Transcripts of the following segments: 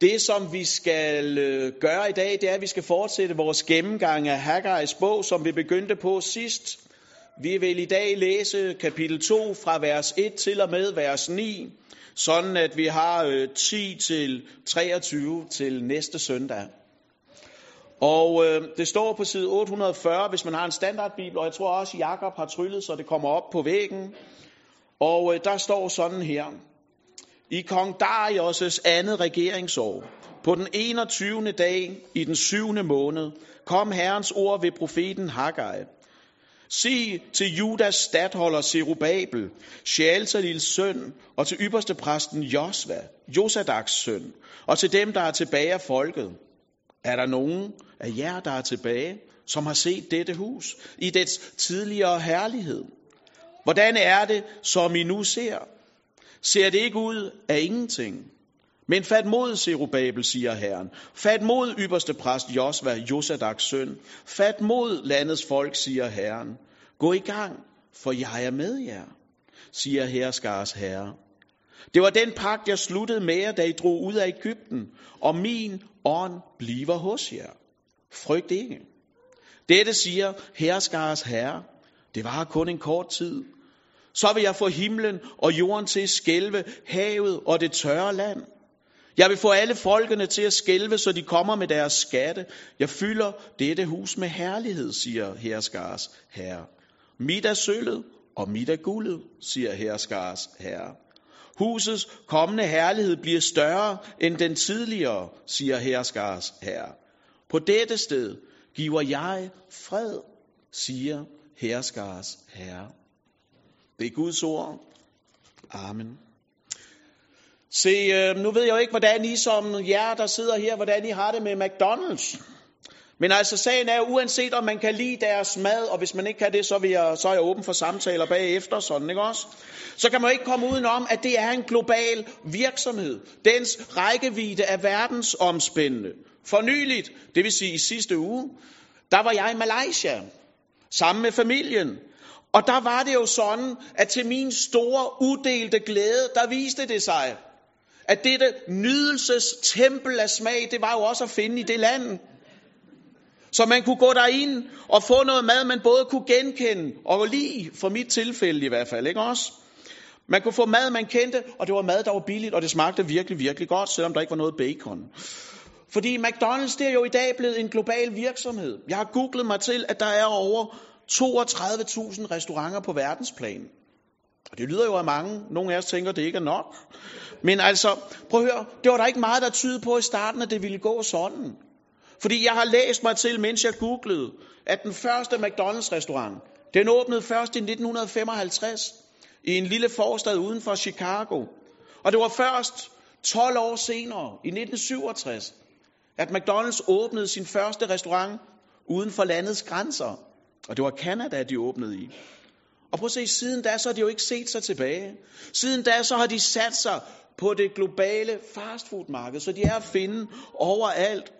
Det, som vi skal øh, gøre i dag, det er, at vi skal fortsætte vores gennemgang af Haggai's bog, som vi begyndte på sidst. Vi vil i dag læse kapitel 2 fra vers 1 til og med vers 9, sådan at vi har øh, 10 til 23 til næste søndag. Og øh, det står på side 840, hvis man har en standardbibel, og jeg tror også, Jakob har tryllet, så det kommer op på væggen. Og øh, der står sådan her. I kong Darius' andet regeringsår, på den 21. dag i den syvende måned, kom Herrens ord ved profeten Haggai. Sig til Judas stadholder Zerubabel, Shealtalils søn, og til ypperste præsten Josva, Josadaks søn, og til dem, der er tilbage af folket. Er der nogen af jer, der er tilbage, som har set dette hus i dets tidligere herlighed? Hvordan er det, som I nu ser? Ser det ikke ud af ingenting? Men fat mod, Zerubabel, siger Herren. Fat mod ypperste præst Josva, Josadaks søn. Fat mod landets folk, siger Herren. Gå i gang, for jeg er med jer, siger herskars herre. Det var den pagt, jeg sluttede med jer, da I drog ud af Ægypten, og min ånd bliver hos jer. Frygt ikke. Dette siger herskars herre. Det var kun en kort tid. Så vil jeg få himlen og jorden til at skælve, havet og det tørre land. Jeg vil få alle folkene til at skælve, så de kommer med deres skatte. Jeg fylder dette hus med herlighed, siger herskars herre. Mit er sølvet, og mit er guldet, siger herskars herre. Husets kommende herlighed bliver større end den tidligere, siger herskars herre. På dette sted giver jeg fred, siger herskars herre. Det er Guds ord. Amen. Se, øh, nu ved jeg jo ikke, hvordan I som jer, der sidder her, hvordan I har det med McDonald's. Men altså, sagen er, uanset om man kan lide deres mad, og hvis man ikke kan det, så, vil jeg, så er jeg åben for samtaler bagefter, sådan, ikke også? Så kan man ikke komme udenom, at det er en global virksomhed. Dens rækkevidde er verdensomspændende. For nyligt, det vil sige i sidste uge, der var jeg i Malaysia, sammen med familien. Og der var det jo sådan, at til min store udelte glæde, der viste det sig, at dette nydelsestempel af smag, det var jo også at finde i det land. Så man kunne gå derind og få noget mad, man både kunne genkende og lide, for mit tilfælde i hvert fald, ikke også? Man kunne få mad, man kendte, og det var mad, der var billigt, og det smagte virkelig, virkelig godt, selvom der ikke var noget bacon. Fordi McDonald's, det er jo i dag blevet en global virksomhed. Jeg har googlet mig til, at der er over 32.000 restauranter på verdensplan. Og det lyder jo af mange. Nogle af os tænker, det ikke er nok. Men altså, prøv at høre, det var der ikke meget, der tydede på i starten, at det ville gå sådan. Fordi jeg har læst mig til, mens jeg googlede, at den første McDonald's-restaurant, den åbnede først i 1955 i en lille forstad uden for Chicago. Og det var først 12 år senere, i 1967, at McDonald's åbnede sin første restaurant uden for landets grænser. Og det var Canada, de åbnede i. Og prøv at se, siden da, så har de jo ikke set sig tilbage. Siden da, så har de sat sig på det globale fastfoodmarked, så de er at finde overalt.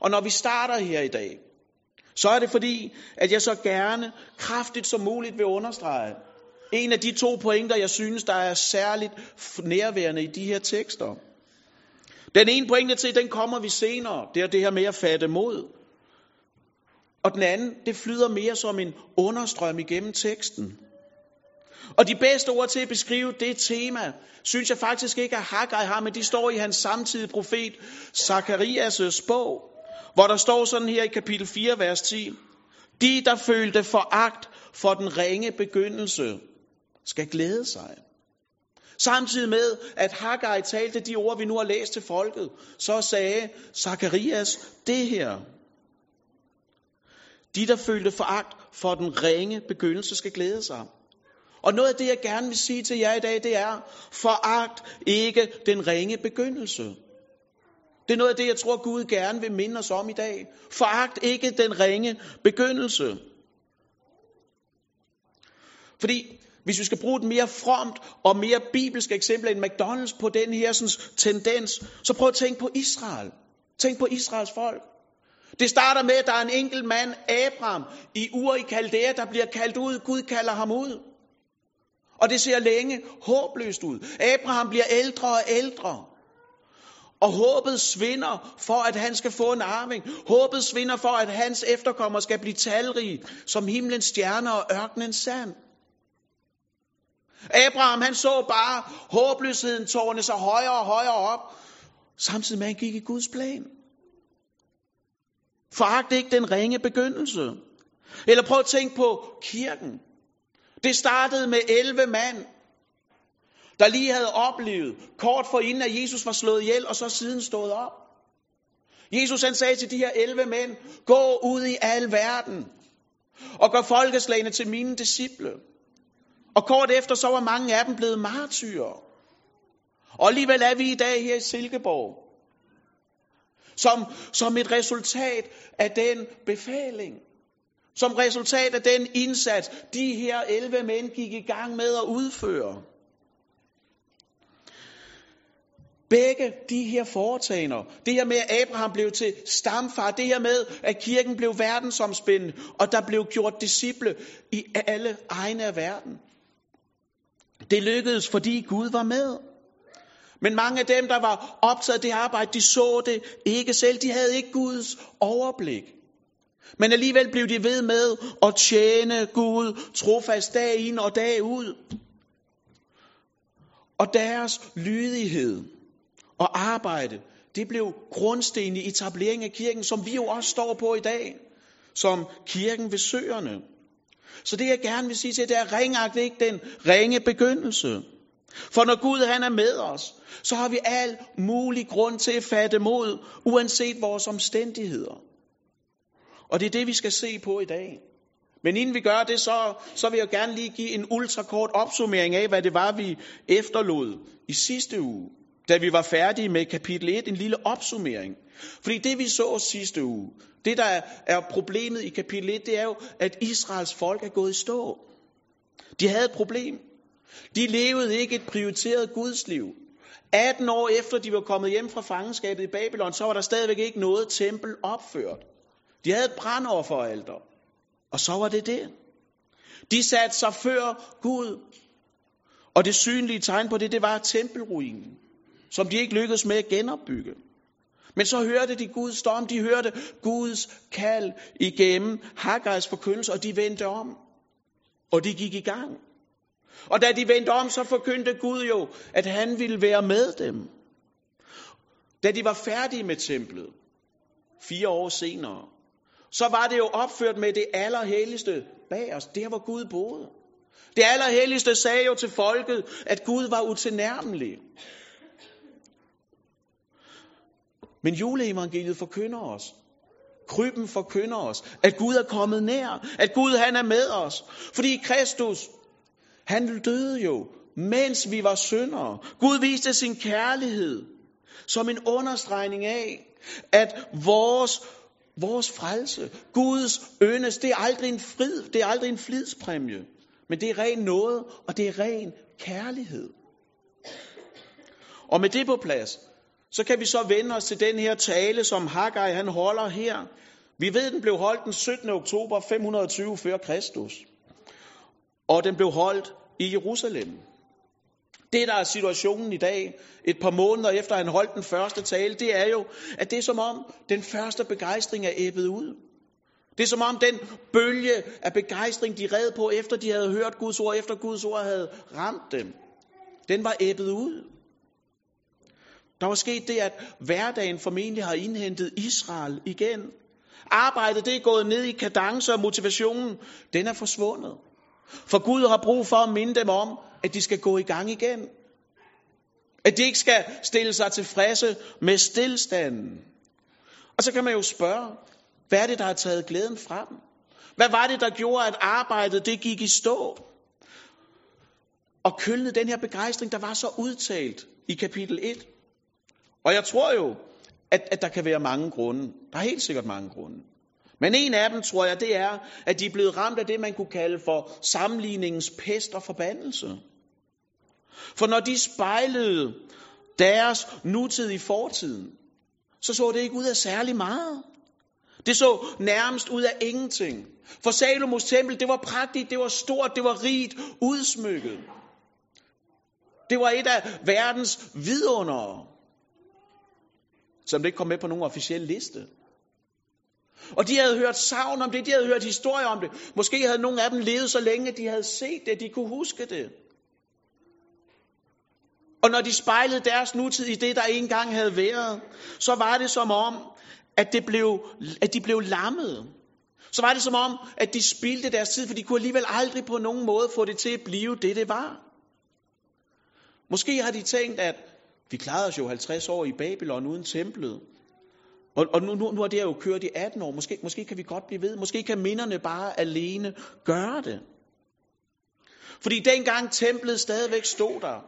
Og når vi starter her i dag, så er det fordi, at jeg så gerne kraftigt som muligt vil understrege en af de to pointer, jeg synes, der er særligt nærværende i de her tekster. Den ene pointe til, den kommer vi senere. Det er det her med at fatte mod. Og den anden, det flyder mere som en understrøm igennem teksten. Og de bedste ord til at beskrive det tema, synes jeg faktisk ikke, at Haggai har, men de står i hans samtidige profet Zakarias' bog, hvor der står sådan her i kapitel 4, vers 10. De, der følte foragt for den ringe begyndelse, skal glæde sig. Samtidig med, at Haggai talte de ord, vi nu har læst til folket, så sagde Zakarias det her. De, der følte foragt for den ringe begyndelse, skal glæde sig. Og noget af det, jeg gerne vil sige til jer i dag, det er, foragt ikke den ringe begyndelse. Det er noget af det, jeg tror, Gud gerne vil minde os om i dag. Foragt ikke den ringe begyndelse. Fordi hvis vi skal bruge et mere fromt og mere bibelsk eksempel end McDonald's på den her sådan, tendens, så prøv at tænke på Israel. Tænk på Israels folk. Det starter med, at der er en enkelt mand, Abraham, i Ur i Kaldea, der bliver kaldt ud. Gud kalder ham ud. Og det ser længe håbløst ud. Abraham bliver ældre og ældre. Og håbet svinder for, at han skal få en arving. Håbet svinder for, at hans efterkommere skal blive talrige, som himlens stjerner og ørkenens sand. Abraham, han så bare håbløsheden tårne sig højere og højere op, samtidig med, at han gik i Guds plan. Foragt ikke den ringe begyndelse. Eller prøv at tænke på kirken. Det startede med 11 mand, der lige havde oplevet, kort for inden at Jesus var slået ihjel, og så siden stået op. Jesus han sagde til de her 11 mænd, gå ud i al verden, og gør folkeslagene til mine disciple. Og kort efter, så var mange af dem blevet martyrer. Og alligevel er vi i dag her i Silkeborg. Som, som et resultat af den befaling. Som resultat af den indsats, de her 11 mænd gik i gang med at udføre. Begge de her foretagender, det her med, at Abraham blev til stamfar, det her med, at kirken blev verdensomspændende, og der blev gjort disciple i alle egne af verden. Det lykkedes, fordi Gud var med. Men mange af dem, der var optaget af det arbejde, de så det ikke selv. De havde ikke Guds overblik. Men alligevel blev de ved med at tjene Gud trofast dag ind og dag ud. Og deres lydighed og arbejde, det blev grundsten i etableringen af kirken, som vi jo også står på i dag, som kirken ved søerne. Så det jeg gerne vil sige til, det er, ringagt ikke den ringe begyndelse. For når Gud han er med os, så har vi al mulig grund til at fatte mod, uanset vores omstændigheder. Og det er det, vi skal se på i dag. Men inden vi gør det, så, så vil jeg gerne lige give en ultrakort opsummering af, hvad det var, vi efterlod i sidste uge, da vi var færdige med kapitel 1, en lille opsummering. Fordi det, vi så sidste uge, det, der er problemet i kapitel 1, det er jo, at Israels folk er gået i stå. De havde et problem. De levede ikke et prioriteret gudsliv. 18 år efter de var kommet hjem fra fangenskabet i Babylon, så var der stadigvæk ikke noget tempel opført. De havde et brandofferalter. Og så var det det. De satte sig før Gud. Og det synlige tegn på det, det var tempelruinen, som de ikke lykkedes med at genopbygge. Men så hørte de Guds storm, de hørte Guds kald igennem Haggais forkyndelse, og de vendte om. Og de gik i gang. Og da de vendte om, så forkyndte Gud jo, at han ville være med dem. Da de var færdige med templet, fire år senere, så var det jo opført med det allerhelligste bag os. der hvor Gud boede. Det allerhelligste sagde jo til folket, at Gud var utilnærmelig. Men juleevangeliet forkynder os. Krybben forkynder os, at Gud er kommet nær, at Gud han er med os. Fordi Kristus, han døde jo, mens vi var syndere. Gud viste sin kærlighed som en understregning af, at vores, vores frelse, Guds ønnes, det er aldrig en frid, det er aldrig en flidspræmie, men det er ren noget, og det er ren kærlighed. Og med det på plads, så kan vi så vende os til den her tale, som Haggai han holder her. Vi ved, den blev holdt den 17. oktober 520 før Kristus. Og den blev holdt i Jerusalem. Det, der er situationen i dag, et par måneder efter han holdt den første tale, det er jo, at det er som om den første begejstring er æbbet ud. Det er som om den bølge af begejstring, de red på, efter de havde hørt Guds ord, efter Guds ord havde ramt dem, den var æbbet ud. Der var sket det, at hverdagen formentlig har indhentet Israel igen. Arbejdet det er gået ned i kadence, og motivationen den er forsvundet. For Gud har brug for at minde dem om, at de skal gå i gang igen. At de ikke skal stille sig tilfredse med stillstanden. Og så kan man jo spørge, hvad er det, der har taget glæden fra dem? Hvad var det, der gjorde, at arbejdet det gik i stå? Og kølnede den her begejstring, der var så udtalt i kapitel 1. Og jeg tror jo, at, at der kan være mange grunde. Der er helt sikkert mange grunde. Men en af dem, tror jeg, det er, at de er blevet ramt af det, man kunne kalde for sammenligningens pest og forbandelse. For når de spejlede deres nutid i fortiden, så så det ikke ud af særlig meget. Det så nærmest ud af ingenting. For Salomos tempel, det var prægtigt, det var stort, det var rigt, udsmykket. Det var et af verdens vidundere. som det ikke kom med på nogen officiel liste. Og de havde hørt savn om det, de havde hørt historier om det. Måske havde nogle af dem levet så længe, at de havde set det, de kunne huske det. Og når de spejlede deres nutid i det, der engang havde været, så var det som om, at, det blev, at de blev lammet. Så var det som om, at de spildte deres tid, for de kunne alligevel aldrig på nogen måde få det til at blive det, det var. Måske har de tænkt, at vi klarede os jo 50 år i Babylon uden templet. Og, og nu, nu, nu har det jo kørt i 18 år. Måske, måske kan vi godt blive ved. Måske kan minderne bare alene gøre det. Fordi dengang templet stadigvæk stod der,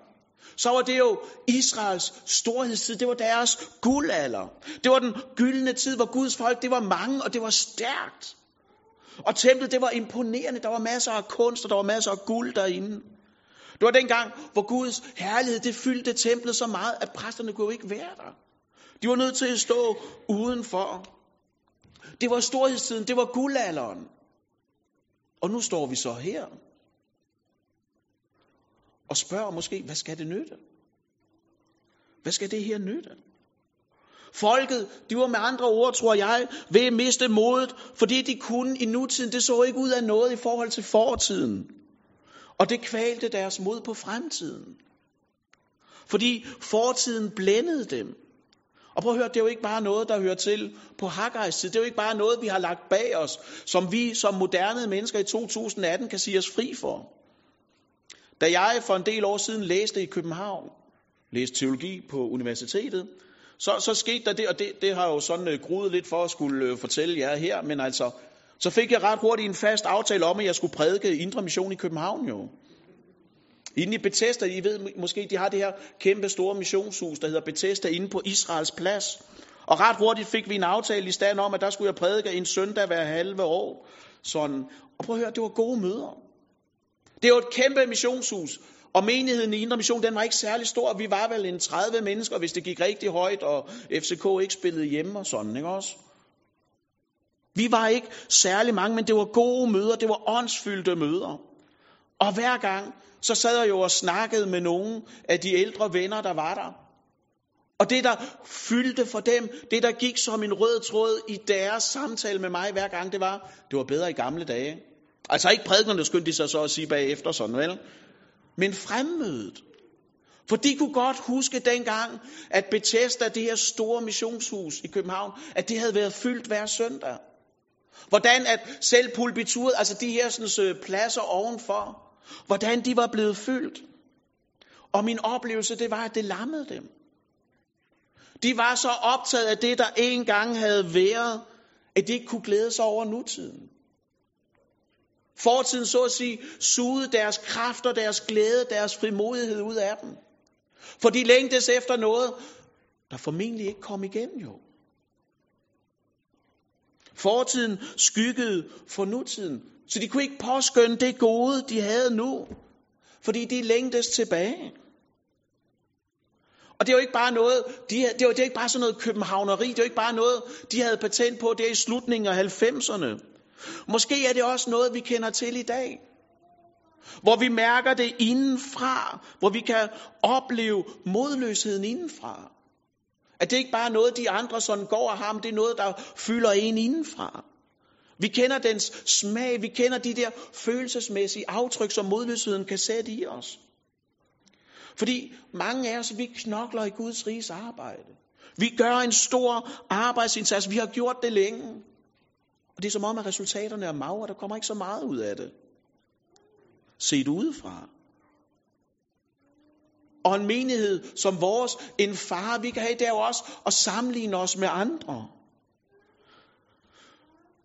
så var det jo Israels storhedstid. Det var deres guldalder. Det var den gyldne tid, hvor Guds folk, det var mange, og det var stærkt. Og templet, det var imponerende. Der var masser af kunst, og der var masser af guld derinde. Det var dengang, hvor Guds herlighed, det fyldte templet så meget, at præsterne kunne jo ikke være der. De var nødt til at stå udenfor. Det var storhedstiden, det var guldalderen. Og nu står vi så her. Og spørger måske, hvad skal det nytte? Hvad skal det her nytte? Folket, de var med andre ord, tror jeg, ved at miste modet, fordi de kunne i nutiden. Det så ikke ud af noget i forhold til fortiden. Og det kvalte deres mod på fremtiden. Fordi fortiden blændede dem. Og prøv at høre, det er jo ikke bare noget, der hører til på Haggai's tid. Det er jo ikke bare noget, vi har lagt bag os, som vi som moderne mennesker i 2018 kan sige os fri for. Da jeg for en del år siden læste i København, læste teologi på universitetet, så, så skete der det, og det, det har jo sådan øh, gruet lidt for at skulle øh, fortælle jer her, men altså, så fik jeg ret hurtigt en fast aftale om, at jeg skulle prædike Indre Mission i København jo. Inde i Bethesda, I ved måske, de har det her kæmpe store missionshus, der hedder Bethesda, inde på Israels plads. Og ret hurtigt fik vi en aftale i stand om, at der skulle jeg prædike en søndag hver halve år. Sådan. Og prøv at høre, det var gode møder. Det var et kæmpe missionshus. Og menigheden i Indre Mission, den var ikke særlig stor. Vi var vel en 30 mennesker, hvis det gik rigtig højt, og FCK ikke spillede hjemme og sådan, ikke også? Vi var ikke særlig mange, men det var gode møder, det var åndsfyldte møder. Og hver gang, så sad jeg jo og snakkede med nogle af de ældre venner, der var der. Og det, der fyldte for dem, det, der gik som en rød tråd i deres samtale med mig hver gang, det var, det var bedre i gamle dage. Altså ikke prædikerne skyndte de sig så at sige bagefter sådan, vel? Men fremmødet. For de kunne godt huske dengang, at Bethesda, det her store missionshus i København, at det havde været fyldt hver søndag. Hvordan at selv pulpituret, altså de her sådan, øh, pladser ovenfor, hvordan de var blevet fyldt. Og min oplevelse, det var, at det lammede dem. De var så optaget af det, der engang havde været, at de ikke kunne glæde sig over nutiden. Fortiden, så at sige, sugede deres kræfter, deres glæde, deres frimodighed ud af dem. For de længtes efter noget, der formentlig ikke kom igen jo. Fortiden skyggede for nutiden, så de kunne ikke påskynde det gode, de havde nu, fordi de længtes tilbage. Og det er jo ikke bare noget, de, det, var, jo, det var ikke bare sådan noget københavneri, det er jo ikke bare noget, de havde patent på der i slutningen af 90'erne. Måske er det også noget, vi kender til i dag. Hvor vi mærker det indenfra, hvor vi kan opleve modløsheden indenfra. At det ikke bare er noget, de andre sådan går og har, men det er noget, der fylder en indenfra. Vi kender dens smag, vi kender de der følelsesmæssige aftryk, som modløsheden kan sætte i os. Fordi mange af os, vi knokler i Guds riges arbejde. Vi gør en stor arbejdsindsats, vi har gjort det længe. Og det er som om, at resultaterne er magre, der kommer ikke så meget ud af det. Set udefra. Og en menighed som vores, en far, vi kan have, det også og sammenligne os med andre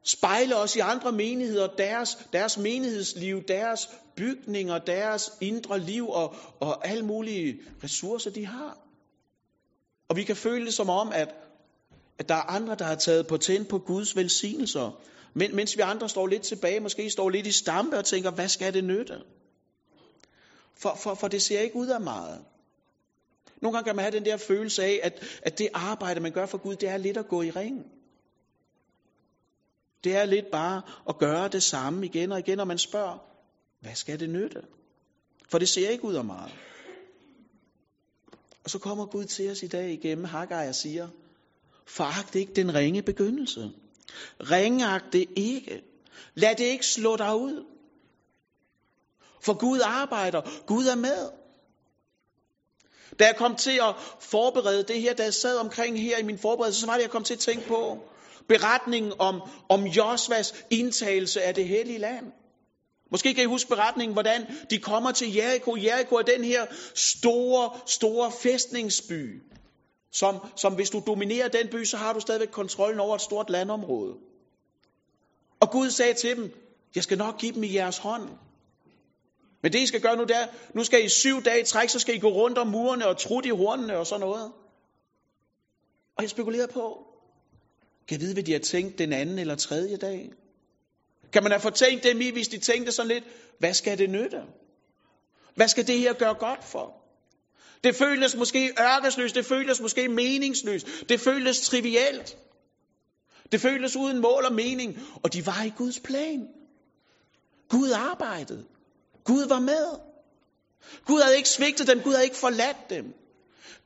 spejle os i andre menigheder, deres, deres menighedsliv, deres bygninger, deres indre liv og, og alle mulige ressourcer, de har. Og vi kan føle det som om, at, at der er andre, der har taget på på Guds velsignelser, men, mens vi andre står lidt tilbage, måske står lidt i stampe og tænker, hvad skal det nytte? For, for, for det ser ikke ud af meget. Nogle gange kan man have den der følelse af, at, at det arbejde, man gør for Gud, det er lidt at gå i ring. Det er lidt bare at gøre det samme igen og igen, og man spørger, hvad skal det nytte? For det ser ikke ud af meget. Og så kommer Gud til os i dag igennem Haggai og siger, Foragt ikke den ringe begyndelse. Ringagt det ikke. Lad det ikke slå dig ud. For Gud arbejder. Gud er med. Da jeg kom til at forberede det her, da jeg sad omkring her i min forberedelse, så var det, jeg kom til at tænke på beretningen om, om Josvas indtagelse af det hellige land. Måske kan I huske beretningen, hvordan de kommer til Jericho. Jericho er den her store, store fæstningsby, som, som hvis du dominerer den by, så har du stadigvæk kontrollen over et stort landområde. Og Gud sagde til dem, jeg skal nok give dem i jeres hånd. Men det I skal gøre nu, der, nu skal I syv dage i træk, så skal I gå rundt om murene og trutte i hornene og sådan noget. Og jeg spekulerede på, kan jeg vide, hvad de har tænkt den anden eller tredje dag? Kan man have fortænkt dem i, hvis de tænkte sådan lidt, hvad skal det nytte? Hvad skal det her gøre godt for? Det føles måske ørkesløst, det føles måske meningsløst, det føles trivielt. Det føles uden mål og mening, og de var i Guds plan. Gud arbejdede. Gud var med. Gud havde ikke svigtet dem, Gud havde ikke forladt dem.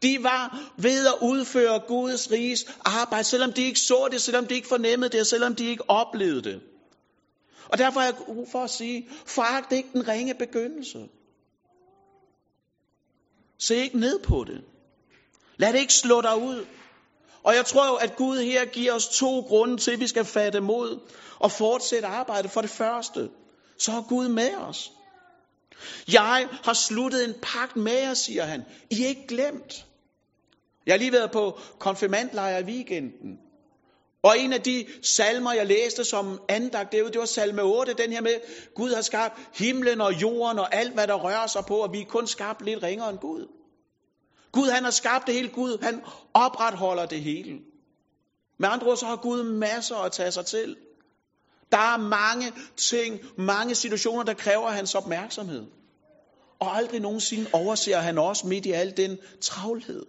De var ved at udføre Guds riges arbejde, selvom de ikke så det, selvom de ikke fornemmede det, og selvom de ikke oplevede det. Og derfor er jeg for at sige, foragt ikke den ringe begyndelse. Se ikke ned på det. Lad det ikke slå dig ud. Og jeg tror jo, at Gud her giver os to grunde til, at vi skal fatte mod og fortsætte arbejdet. For det første, så er Gud med os. Jeg har sluttet en pagt med jer, siger han. I er ikke glemt. Jeg har lige været på konfirmandlejr i weekenden. Og en af de salmer, jeg læste som andagt derude, det var salme 8, den her med, Gud har skabt himlen og jorden og alt, hvad der rører sig på, og vi er kun skabt lidt ringere end Gud. Gud, han har skabt det hele. Gud, han opretholder det hele. Med andre ord, så har Gud masser at tage sig til. Der er mange ting, mange situationer, der kræver hans opmærksomhed. Og aldrig nogensinde overser han også midt i al den travlhed.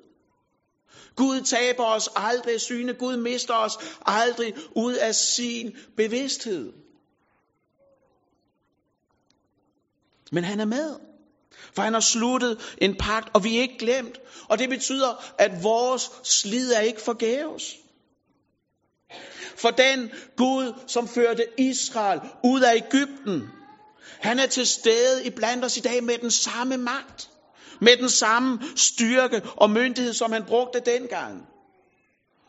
Gud taber os aldrig syne. Gud mister os aldrig ud af sin bevidsthed. Men han er med. For han har sluttet en pagt, og vi er ikke glemt. Og det betyder, at vores slid er ikke forgæves. For den Gud, som førte Israel ud af Ægypten, han er til stede i blandt os i dag med den samme magt. Med den samme styrke og myndighed, som han brugte dengang.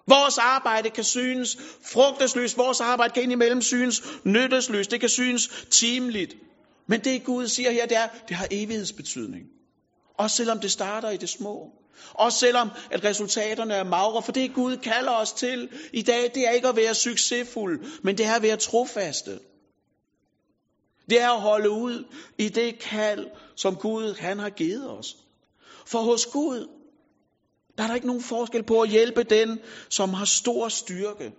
Vores arbejde kan synes frugtesløst. Vores arbejde kan indimellem synes nyttesløst. Det kan synes timeligt. Men det Gud siger her, det er, det har evighedsbetydning. Også selvom det starter i det små. Også selvom at resultaterne er magre. For det Gud kalder os til i dag, det er ikke at være succesfuld, men det er at være trofaste. Det er at holde ud i det kald, som Gud han har givet os. For hos Gud, der er der ikke nogen forskel på at hjælpe den, som har stor styrke,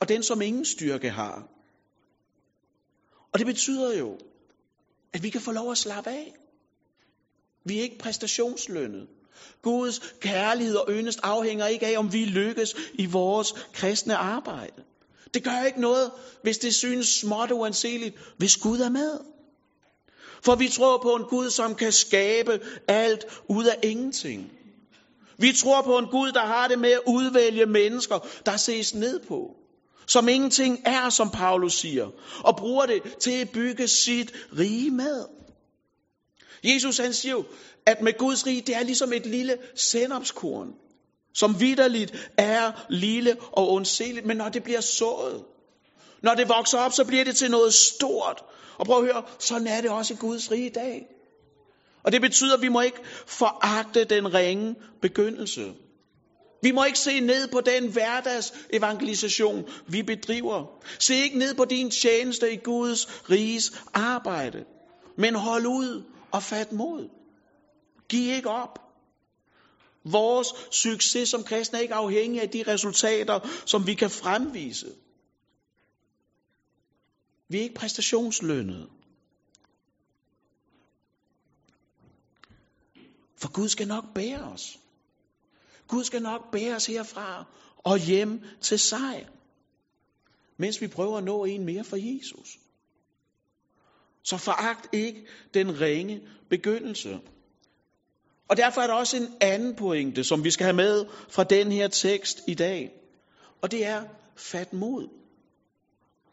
og den, som ingen styrke har. Og det betyder jo, at vi kan få lov at slappe af. Vi er ikke præstationslønnet. Guds kærlighed og yndest afhænger ikke af, om vi lykkes i vores kristne arbejde. Det gør ikke noget, hvis det synes småt uanseligt, hvis Gud er med. For vi tror på en Gud, som kan skabe alt ud af ingenting. Vi tror på en Gud, der har det med at udvælge mennesker, der ses ned på. Som ingenting er, som Paulus siger. Og bruger det til at bygge sit rige med. Jesus han siger jo, at med Guds rige, det er ligesom et lille sennepskorn, som vidderligt er lille og ondseligt, men når det bliver sået, når det vokser op, så bliver det til noget stort. Og prøv at høre, sådan er det også i Guds rige i dag. Og det betyder, at vi må ikke foragte den ringe begyndelse. Vi må ikke se ned på den hverdags evangelisation, vi bedriver. Se ikke ned på din tjeneste i Guds riges arbejde. Men hold ud og fat mod. Giv ikke op. Vores succes som kristne er ikke afhængig af de resultater, som vi kan fremvise. Vi er ikke præstationslønnet. For Gud skal nok bære os. Gud skal nok bære os herfra og hjem til sejr, Mens vi prøver at nå en mere for Jesus. Så foragt ikke den ringe begyndelse. Og derfor er der også en anden pointe, som vi skal have med fra den her tekst i dag. Og det er fat mod.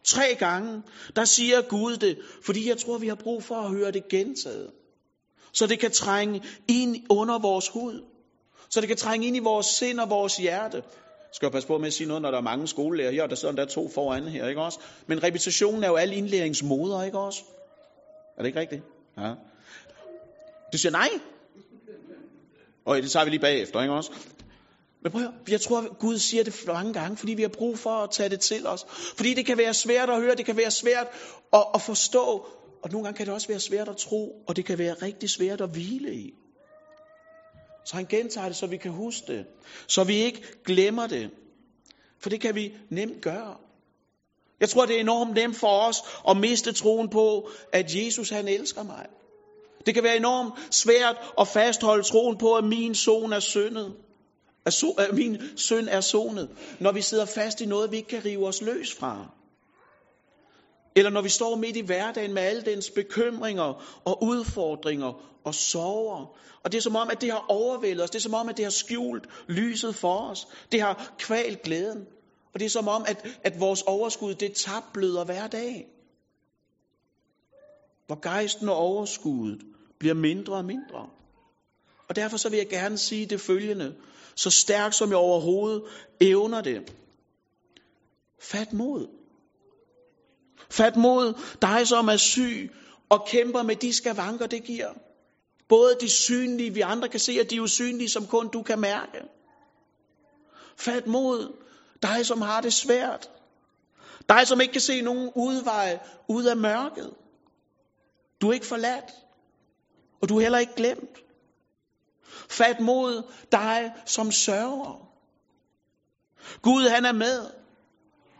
Tre gange, der siger Gud det, fordi jeg tror, vi har brug for at høre det gentaget. Så det kan trænge ind under vores hud. Så det kan trænge ind i vores sind og vores hjerte. Jeg skal passe på med at sige noget, når der er mange skolelærer her, og der sidder der to foran her, ikke også? Men repetitionen er jo al indlæringsmoder, ikke også? Er det ikke rigtigt? Ja. Du siger nej. Og det tager vi lige bagefter, ikke også? Men prøv at høre, jeg tror, Gud siger det mange gange, fordi vi har brug for at tage det til os. Fordi det kan være svært at høre, det kan være svært at, at forstå, og nogle gange kan det også være svært at tro, og det kan være rigtig svært at hvile i. Så han gentager det, så vi kan huske det. Så vi ikke glemmer det. For det kan vi nemt gøre. Jeg tror, det er enormt nemt for os at miste troen på, at Jesus han elsker mig. Det kan være enormt svært at fastholde troen på, at min son er syndet. At, so, at min søn er sonet, når vi sidder fast i noget, vi ikke kan rive os løs fra. Eller når vi står midt i hverdagen med alle dens bekymringer og udfordringer og sorger. Og det er som om, at det har overvældet os. Det er som om, at det har skjult lyset for os. Det har kvalt glæden. Og det er som om, at, at vores overskud, det tabbløder hver dag. Hvor gejsten og overskuddet bliver mindre og mindre. Og derfor så vil jeg gerne sige det følgende. Så stærkt som jeg overhovedet evner det. Fat mod. Fat mod dig, som er syg og kæmper med de skavanker, det giver. Både de synlige, vi andre kan se, og de usynlige, som kun du kan mærke. Fat mod dig, som har det svært. Dig, som ikke kan se nogen udvej ud af mørket. Du er ikke forladt, og du er heller ikke glemt. Fat mod dig, som sørger. Gud, han er med,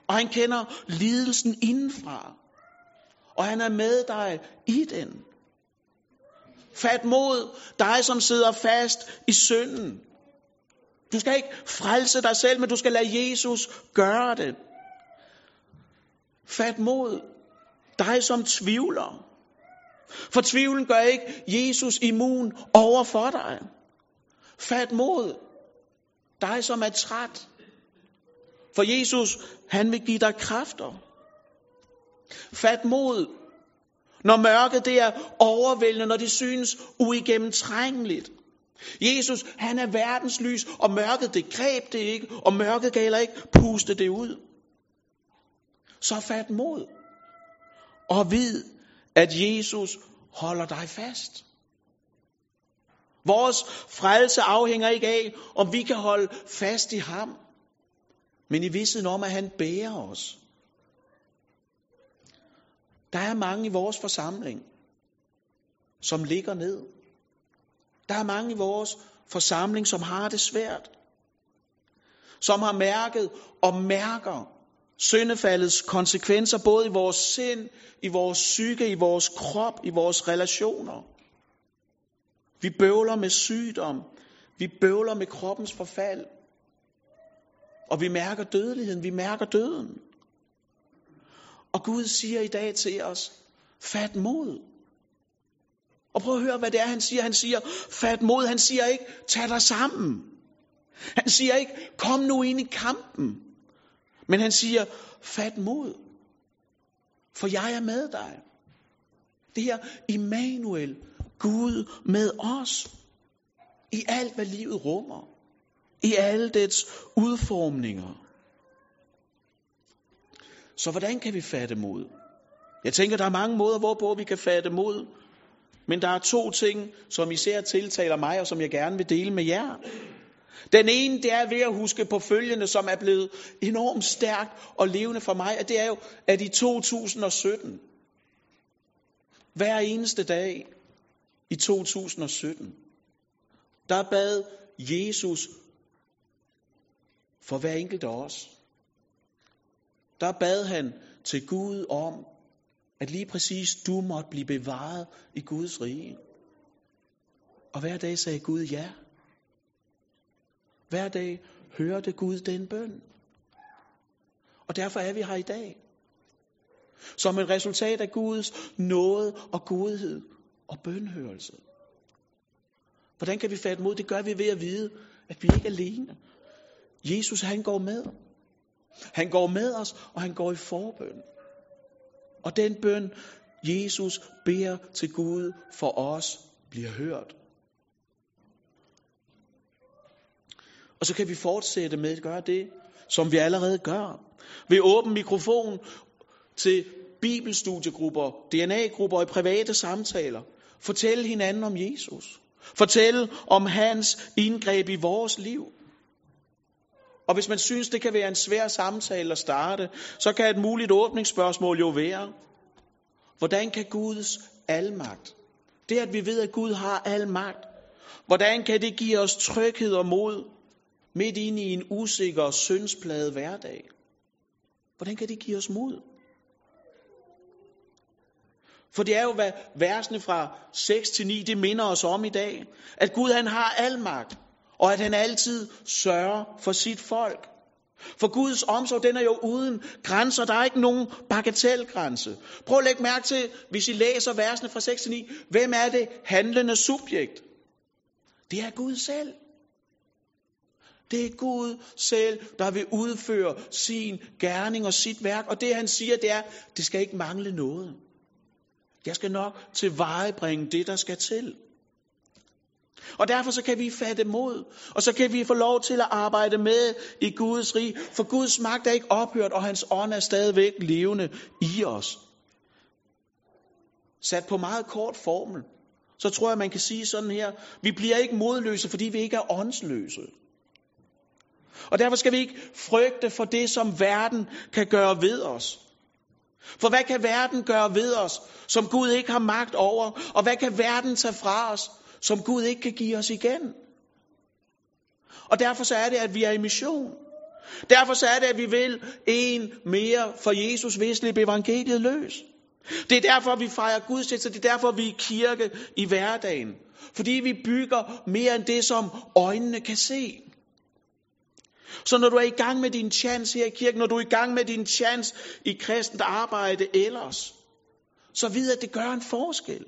og han kender lidelsen indenfra. Og han er med dig i den. Fat mod dig, som sidder fast i synden. Du skal ikke frelse dig selv, men du skal lade Jesus gøre det. Fat mod dig, som tvivler. For tvivlen gør ikke Jesus immun over for dig. Fat mod dig, som er træt. For Jesus, han vil give dig kræfter. Fat mod, når mørket det er overvældende, når det synes uigennemtrængeligt. Jesus, han er verdens lys, og mørket det greb det ikke, og mørket kan heller ikke puste det ud. Så fat mod, og vid, at Jesus holder dig fast. Vores frelse afhænger ikke af, om vi kan holde fast i ham, men i vidstheden om, at han bærer os. Der er mange i vores forsamling, som ligger ned. Der er mange i vores forsamling, som har det svært. Som har mærket og mærker syndefaldets konsekvenser både i vores sind, i vores psyke, i vores krop, i vores relationer. Vi bøvler med sygdom. Vi bøvler med kroppens forfald. Og vi mærker dødeligheden. Vi mærker døden. Og Gud siger i dag til os, fat mod. Og prøv at høre, hvad det er, han siger. Han siger, fat mod. Han siger ikke, tag dig sammen. Han siger ikke, kom nu ind i kampen. Men han siger, fat mod. For jeg er med dig. Det her Immanuel, Gud med os. I alt, hvad livet rummer. I alle dets udformninger. Så hvordan kan vi fatte mod? Jeg tænker, der er mange måder, hvorpå vi kan fatte mod. Men der er to ting, som især tiltaler mig, og som jeg gerne vil dele med jer. Den ene, det er ved at huske på følgende, som er blevet enormt stærkt og levende for mig, at det er jo, at i 2017, hver eneste dag i 2017, der bad Jesus for hver enkelt af os. Der bad han til Gud om, at lige præcis du måtte blive bevaret i Guds rige. Og hver dag sagde Gud ja. Hver dag hørte Gud den bøn. Og derfor er vi her i dag. Som et resultat af Guds nåde og godhed og bønhørelse. Hvordan kan vi fatte mod? Det gør vi ved at vide, at vi ikke er alene. Jesus han går med. Han går med os, og han går i forbøn. Og den bøn, Jesus beder til Gud for os, bliver hørt. Og så kan vi fortsætte med at gøre det, som vi allerede gør. Ved åben mikrofon til bibelstudiegrupper, DNA-grupper og private samtaler. Fortæl hinanden om Jesus. Fortæl om hans indgreb i vores liv. Og hvis man synes, det kan være en svær samtale at starte, så kan et muligt åbningsspørgsmål jo være, hvordan kan Guds almagt, det at vi ved, at Gud har al magt, hvordan kan det give os tryghed og mod midt ind i en usikker og syndspladet hverdag? Hvordan kan det give os mod? For det er jo, hvad versene fra 6 til 9, det minder os om i dag. At Gud han har al magt, og at han altid sørger for sit folk. For Guds omsorg, den er jo uden grænser. Der er ikke nogen bagatelgrænse. Prøv at lægge mærke til, hvis I læser versene fra 6 til 9, hvem er det handlende subjekt? Det er Gud selv. Det er Gud selv, der vil udføre sin gerning og sit værk. Og det han siger, det er, det skal ikke mangle noget. Jeg skal nok tilvejebringe det, der skal til. Og derfor så kan vi fatte mod, og så kan vi få lov til at arbejde med i Guds rig, for Guds magt er ikke ophørt, og hans ånd er stadigvæk levende i os. Sat på meget kort formel, så tror jeg, man kan sige sådan her, vi bliver ikke modløse, fordi vi ikke er åndsløse. Og derfor skal vi ikke frygte for det, som verden kan gøre ved os. For hvad kan verden gøre ved os, som Gud ikke har magt over? Og hvad kan verden tage fra os, som Gud ikke kan give os igen? Og derfor så er det, at vi er i mission. Derfor så er det, at vi vil en mere for Jesus ved slippe evangeliet løs. Det er derfor, vi fejrer gudstjenester. Det er derfor, vi er kirke i hverdagen. Fordi vi bygger mere end det, som øjnene kan se. Så når du er i gang med din chance her i kirken, når du er i gang med din chance i kristent arbejde ellers, så vid at det gør en forskel.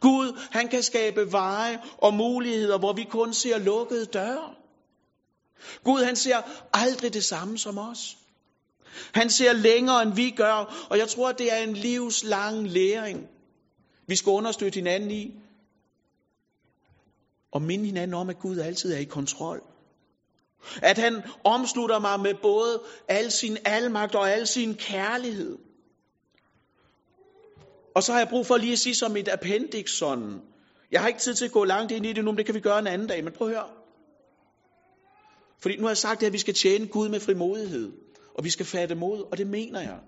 Gud, han kan skabe veje og muligheder, hvor vi kun ser lukkede døre. Gud, han ser aldrig det samme som os. Han ser længere, end vi gør, og jeg tror, det er en livslang læring. Vi skal understøtte hinanden i, og minde hinanden om, at Gud altid er i kontrol. At han omslutter mig med både al sin almagt og al sin kærlighed. Og så har jeg brug for lige at sige som et appendix sådan. Jeg har ikke tid til at gå langt ind i det nu, men det kan vi gøre en anden dag. Men prøv at høre. Fordi nu har jeg sagt, at vi skal tjene Gud med frimodighed. Og vi skal fatte mod, og det mener jeg.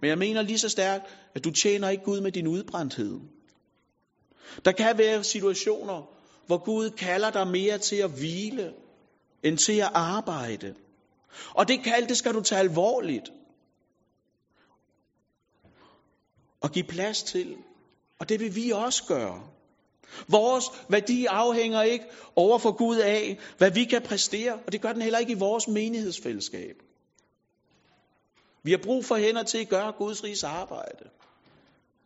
Men jeg mener lige så stærkt, at du tjener ikke Gud med din udbrændthed. Der kan være situationer, hvor Gud kalder dig mere til at hvile, end til at arbejde. Og det kald, det skal du tage alvorligt. Og give plads til. Og det vil vi også gøre. Vores værdi afhænger ikke over for Gud af, hvad vi kan præstere, og det gør den heller ikke i vores menighedsfællesskab. Vi har brug for hænder til at gøre Guds rigs arbejde.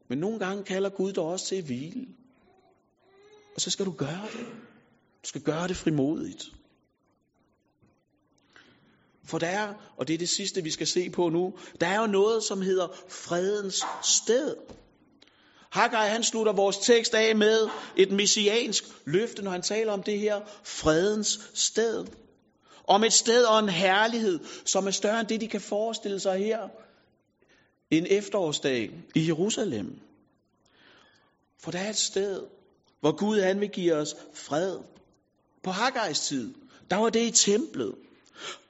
Men nogle gange kalder Gud dig også til at hvile. Og så skal du gøre det. Du skal gøre det frimodigt. For der er, og det er det sidste, vi skal se på nu, der er jo noget, som hedder fredens sted. Haggai, han slutter vores tekst af med et messiansk løfte, når han taler om det her fredens sted. Om et sted og en herlighed, som er større end det, de kan forestille sig her en efterårsdag i Jerusalem. For der er et sted, hvor Gud han vil give os fred. På Haggais tid, der var det i templet.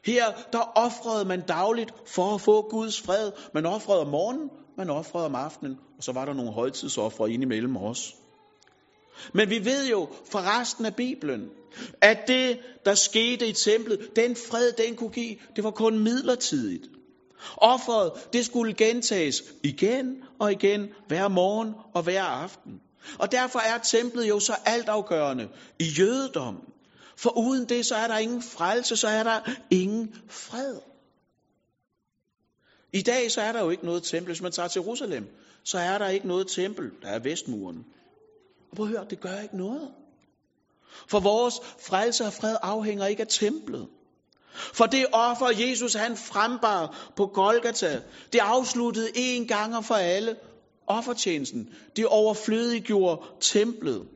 Her, der offrede man dagligt for at få Guds fred. Man offrede om morgenen, man offrede om aftenen, og så var der nogle højtidsoffre indimellem os. Men vi ved jo fra resten af Bibelen, at det, der skete i templet, den fred, den kunne give, det var kun midlertidigt. Offeret, det skulle gentages igen og igen, hver morgen og hver aften. Og derfor er templet jo så altafgørende i jødedommen. For uden det, så er der ingen frelse, så er der ingen fred. I dag, så er der jo ikke noget tempel. Hvis man tager til Jerusalem, så er der ikke noget tempel. Der er vestmuren. Og prøv at høre, det gør ikke noget. For vores frelse og fred afhænger ikke af templet. For det offer, Jesus han frembar på Golgata, det afsluttede en gang og for alle offertjenesten. Det overflødiggjorde templet.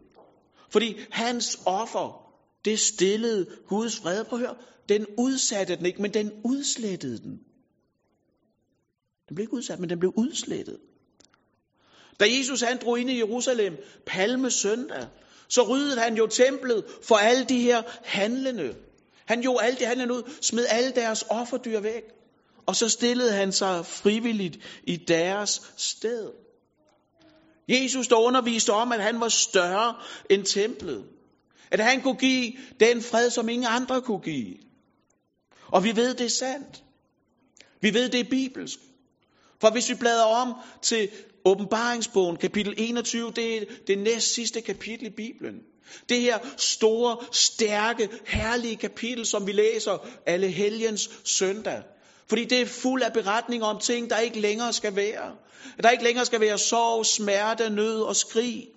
Fordi hans offer, det stillede Guds fred. på hør. Den udsatte den ikke, men den udslettede den. Den blev ikke udsat, men den blev udslettet. Da Jesus han drog ind i Jerusalem, palme søndag, så ryddede han jo templet for alle de her handlende. Han gjorde alle de handlende ud, smed alle deres offerdyr væk. Og så stillede han sig frivilligt i deres sted. Jesus der underviste om, at han var større end templet. At han kunne give den fred, som ingen andre kunne give. Og vi ved, det er sandt. Vi ved, det er bibelsk. For hvis vi bladrer om til åbenbaringsbogen, kapitel 21, det er det næst sidste kapitel i Bibelen. Det her store, stærke, herlige kapitel, som vi læser alle helgens søndag. Fordi det er fuld af beretninger om ting, der ikke længere skal være. Der ikke længere skal være sorg, smerte, nød og skrig.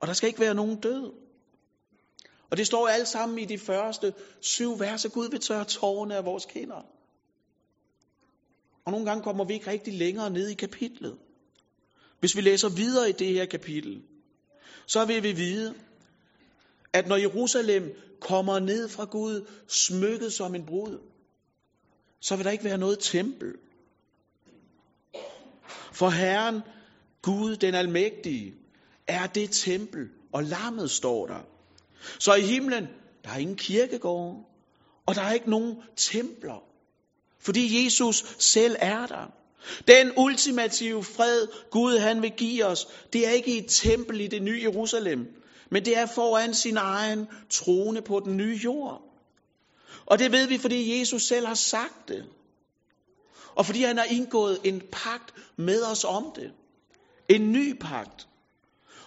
Og der skal ikke være nogen død. Og det står alt sammen i de første syv verser. Gud vil tørre tårerne af vores kinder. Og nogle gange kommer vi ikke rigtig længere ned i kapitlet. Hvis vi læser videre i det her kapitel, så vil vi vide, at når Jerusalem kommer ned fra Gud, smykket som en brud, så vil der ikke være noget tempel. For Herren, Gud den almægtige, er det tempel, og lammet står der. Så i himlen, der er ingen kirkegård, og der er ikke nogen templer. Fordi Jesus selv er der. Den ultimative fred, Gud han vil give os, det er ikke i et tempel i det nye Jerusalem, men det er foran sin egen trone på den nye jord. Og det ved vi, fordi Jesus selv har sagt det. Og fordi han har indgået en pagt med os om det. En ny pagt.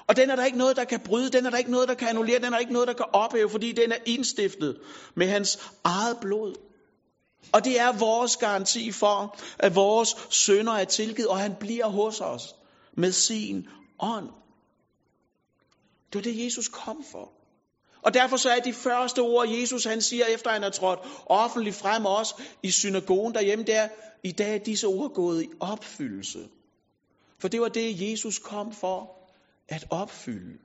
Og den er der ikke noget, der kan bryde, den er der ikke noget, der kan annullere, den er der ikke noget, der kan ophæve, fordi den er indstiftet med hans eget blod. Og det er vores garanti for, at vores sønder er tilgivet, og han bliver hos os med sin ånd. Det var det, Jesus kom for. Og derfor så er de første ord, Jesus han siger, efter han er trådt offentligt frem os i synagogen derhjemme, der i dag er disse ord gået i opfyldelse. For det var det, Jesus kom for at opfylde.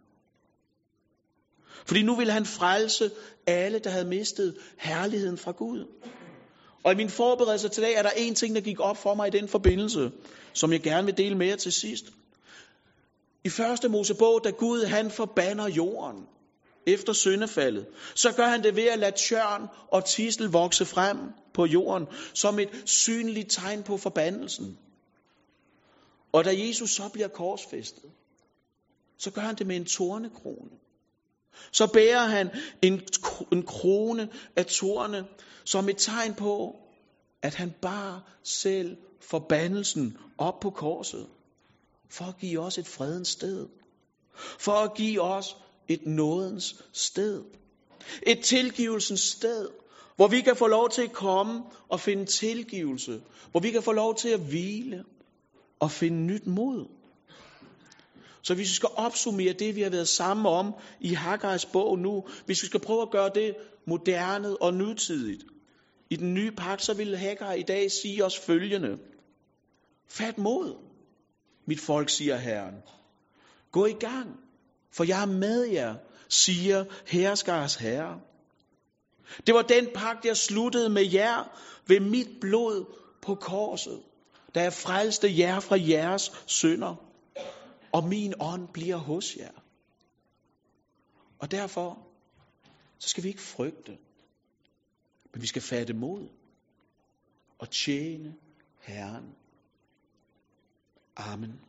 Fordi nu ville han frelse alle, der havde mistet herligheden fra Gud. Og i min forberedelse til dag er der en ting, der gik op for mig i den forbindelse, som jeg gerne vil dele med jer til sidst. I første Mosebog, da Gud han forbander jorden efter syndefaldet, så gør han det ved at lade tjørn og tistel vokse frem på jorden som et synligt tegn på forbandelsen. Og da Jesus så bliver korsfæstet, så gør han det med en tornekrone. Så bærer han en, en krone af torne som et tegn på, at han bar selv forbandelsen op på korset, for at give os et fredens sted, for at give os et nådens sted, et tilgivelsens sted, hvor vi kan få lov til at komme og finde tilgivelse, hvor vi kan få lov til at hvile og finde nyt mod. Så hvis vi skal opsummere det, vi har været sammen om i Haggai's bog nu, hvis vi skal prøve at gøre det moderne og nutidigt, i den nye pagt, så vil Haggai i dag sige os følgende. Fat mod, mit folk, siger Herren. Gå i gang, for jeg er med jer, siger herskars herre. Det var den pagt, jeg sluttede med jer ved mit blod på korset, da jeg frelste jer fra jeres synder, og min ånd bliver hos jer. Og derfor, så skal vi ikke frygte. Men vi skal fatte mod og tjene Herren. Amen.